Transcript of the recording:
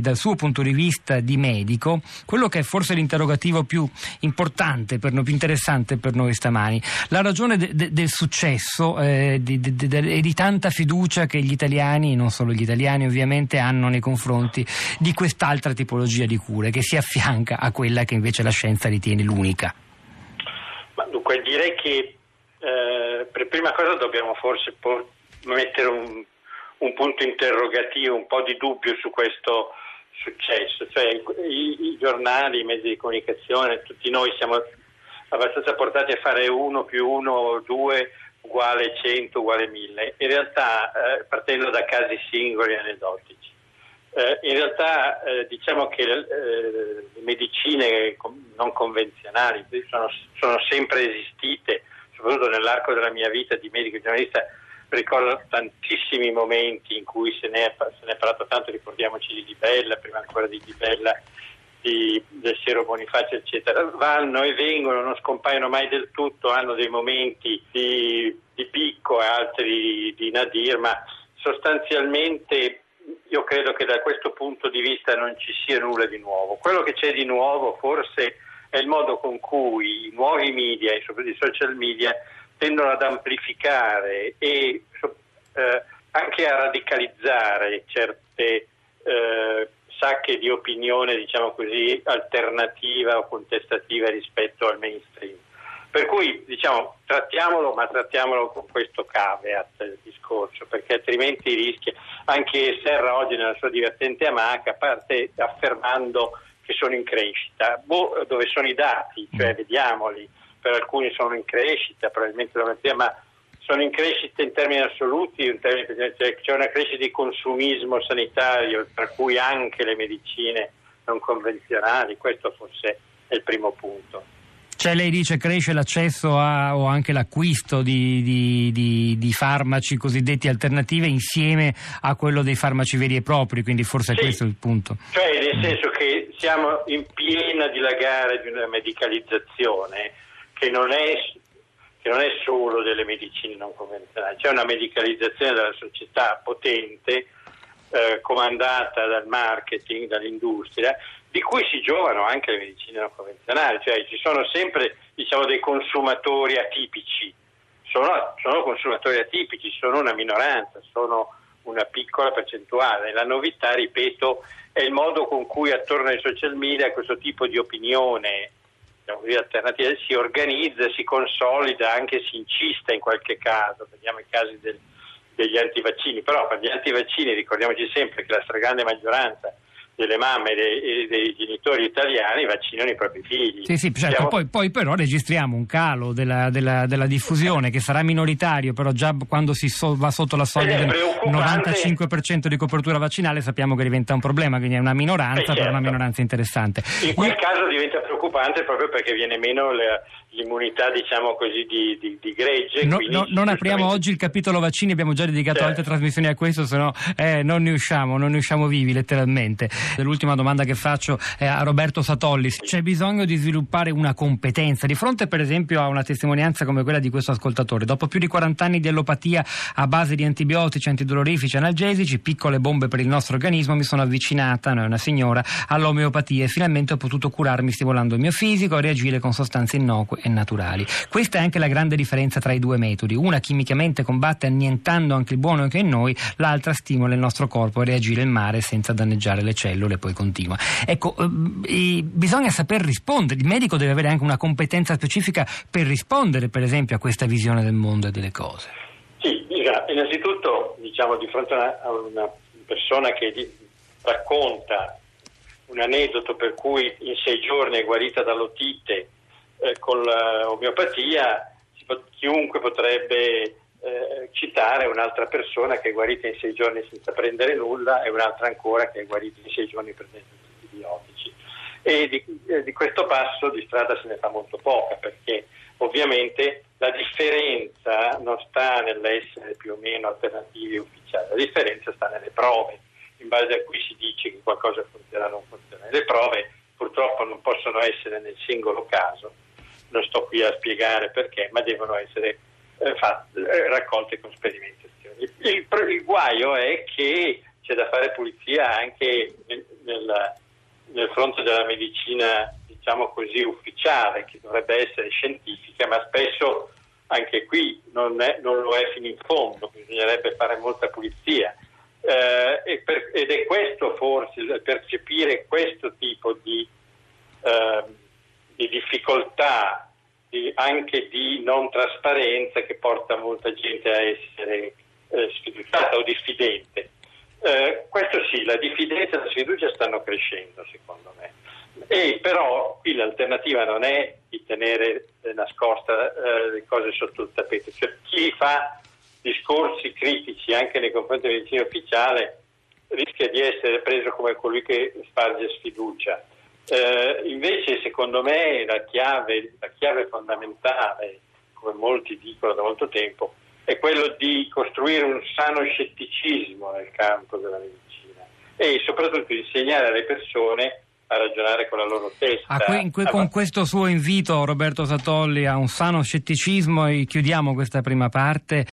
dal suo punto di vista di medico, quello che è forse l'interrogativo più importante per noi, più interessante per noi stamani, la ragione de, de, del successo eh, di, de, e di tanta fiducia che gli italiani, non solo gli italiani ovviamente, hanno nei confronti di quest'altra tipologia di cure che si affianca a quella che invece la scienza ritiene l'unica. Ma dunque direi che eh, per prima cosa dobbiamo forse mettere un, un punto interrogativo, un po' di dubbio su questo successo, cioè i, i, giornali, i mezzi di comunicazione, tutti noi siamo abbastanza portati a fare 1 più 1, 2 uguale 100, uguale 1000, in realtà eh, partendo da casi singoli e aneddotici. Eh, in realtà eh, diciamo che eh, le medicine non convenzionali sono, sono sempre esistite, soprattutto nell'arco della mia vita di medico giornalista ricordo tantissimi momenti cui se ne, è, se ne è parlato tanto, ricordiamoci di Bella, prima ancora di Di Bella, di, del Siero Bonifacio, eccetera. Vanno e vengono, non scompaiono mai del tutto, hanno dei momenti di, di picco e altri di nadir, ma sostanzialmente io credo che da questo punto di vista non ci sia nulla di nuovo. Quello che c'è di nuovo forse è il modo con cui i nuovi media, soprattutto i social media, tendono ad amplificare e eh, anche a radicalizzare certe eh, sacche di opinione, diciamo così, alternativa o contestativa rispetto al mainstream. Per cui diciamo trattiamolo, ma trattiamolo con questo caveat il discorso, perché altrimenti rischia. Anche Serra oggi nella sua divertente amaca parte affermando che sono in crescita. Boh, dove sono i dati? Cioè vediamoli per alcuni sono in crescita, probabilmente la malattia, ma sono in crescita in termini assoluti, in termini, cioè, c'è una crescita di consumismo sanitario, tra cui anche le medicine non convenzionali, questo forse è il primo punto. Cioè lei dice cresce l'accesso a, o anche l'acquisto di, di, di, di, farmaci cosiddetti alternative insieme a quello dei farmaci veri e propri, quindi forse sì. questo è il punto. Cioè nel senso che siamo in piena dilagare di una medicalizzazione che non è, che non è solo delle medicine non convenzionali, c'è una medicalizzazione della società potente, eh, comandata dal marketing, dall'industria, di cui si giovano anche le medicine non convenzionali, cioè ci sono sempre diciamo, dei consumatori atipici, sono, sono, consumatori atipici, sono una minoranza, sono una piccola percentuale. La novità, ripeto, è il modo con cui attorno ai social media questo tipo di opinione diciamo così, alternativa si organizza, si consolida, anche si incista in qualche caso, vediamo i casi del, degli antivaccini, però per gli antivaccini ricordiamoci sempre che la stragrande maggioranza delle mamme e dei, dei, genitori italiani vaccinano i propri figli. Sì, sì, certo. poi, poi, però registriamo un calo della, della, della, diffusione che sarà minoritario, però già quando si so, va sotto la soglia del 95% di copertura vaccinale sappiamo che diventa un problema, quindi è una minoranza, certo. però una certo. minoranza interessante. In quel Io... caso diventa preoccupante proprio perché viene meno le, l'immunità diciamo così di, di, di gregge. No, no, non apriamo oggi il capitolo vaccini, abbiamo già dedicato certo. altre trasmissioni a questo, se no eh, non ne usciamo, non ne usciamo vivi letteralmente. L'ultima domanda che faccio è a Roberto Satolli. C'è bisogno di sviluppare una competenza di fronte per esempio a una testimonianza come quella di questo ascoltatore. Dopo più di 40 anni di allopatia a base di antibiotici, antidolorifici, analgesici, piccole bombe per il nostro organismo, mi sono avvicinata, no, una signora, all'omeopatia e finalmente ho potuto curarmi stimolando il mio fisico e reagire con sostanze innocue e naturali. Questa è anche la grande differenza tra i due metodi. Una chimicamente combatte annientando anche il buono che è in noi, l'altra stimola il nostro corpo a reagire il mare senza danneggiare le cellule, poi continua. Ecco, eh, bisogna saper rispondere, il medico deve avere anche una competenza specifica per rispondere, per esempio, a questa visione del mondo e delle cose. Sì, innanzitutto, diciamo, di fronte a una persona che racconta un aneddoto per cui in sei giorni è guarita dall'otite eh, con l'omeopatia, chiunque potrebbe eh, citare un'altra persona che è guarita in sei giorni senza prendere nulla e un'altra ancora che è guarita in sei giorni prendendo antibiotici. E di, eh, di questo passo di strada se ne fa molto poca perché ovviamente la differenza non sta nell'essere più o meno alternativi ufficiali, la differenza sta nelle prove in base a cui si dice che qualcosa funziona o non funziona. Le prove purtroppo non possono essere nel singolo caso, non sto qui a spiegare perché, ma devono essere eh, fatte, eh, raccolte con sperimentazioni. Il, il, guaio è che c'è da fare pulizia anche nel, nel fronte della medicina, diciamo così, ufficiale, che dovrebbe essere scientifica, ma spesso anche qui non, è, non lo è fino in fondo, bisognerebbe fare molta pulizia. Eh, per, ed è questo forse, percepire questo tipo di, eh, di difficoltà, anche di non trasparenza che porta molta gente a essere eh, sfiduciata o diffidente. Eh, questo sì, la diffidenza e la sfiducia stanno crescendo secondo me. E però qui l'alternativa non è di tenere nascosta eh, le cose sotto il tappeto, cioè chi fa discorsi critici anche nei confronti del medicina ufficiale rischia di essere preso come colui che sparge sfiducia. Eh, invece secondo me la chiave, la chiave fondamentale, come molti dicono da molto tempo, è quello di costruire un sano scetticismo nel campo della medicina e soprattutto insegnare alle persone a ragionare con la loro testa. Que- que- con questo suo invito, Roberto Satolli, a un sano scetticismo, chiudiamo questa prima parte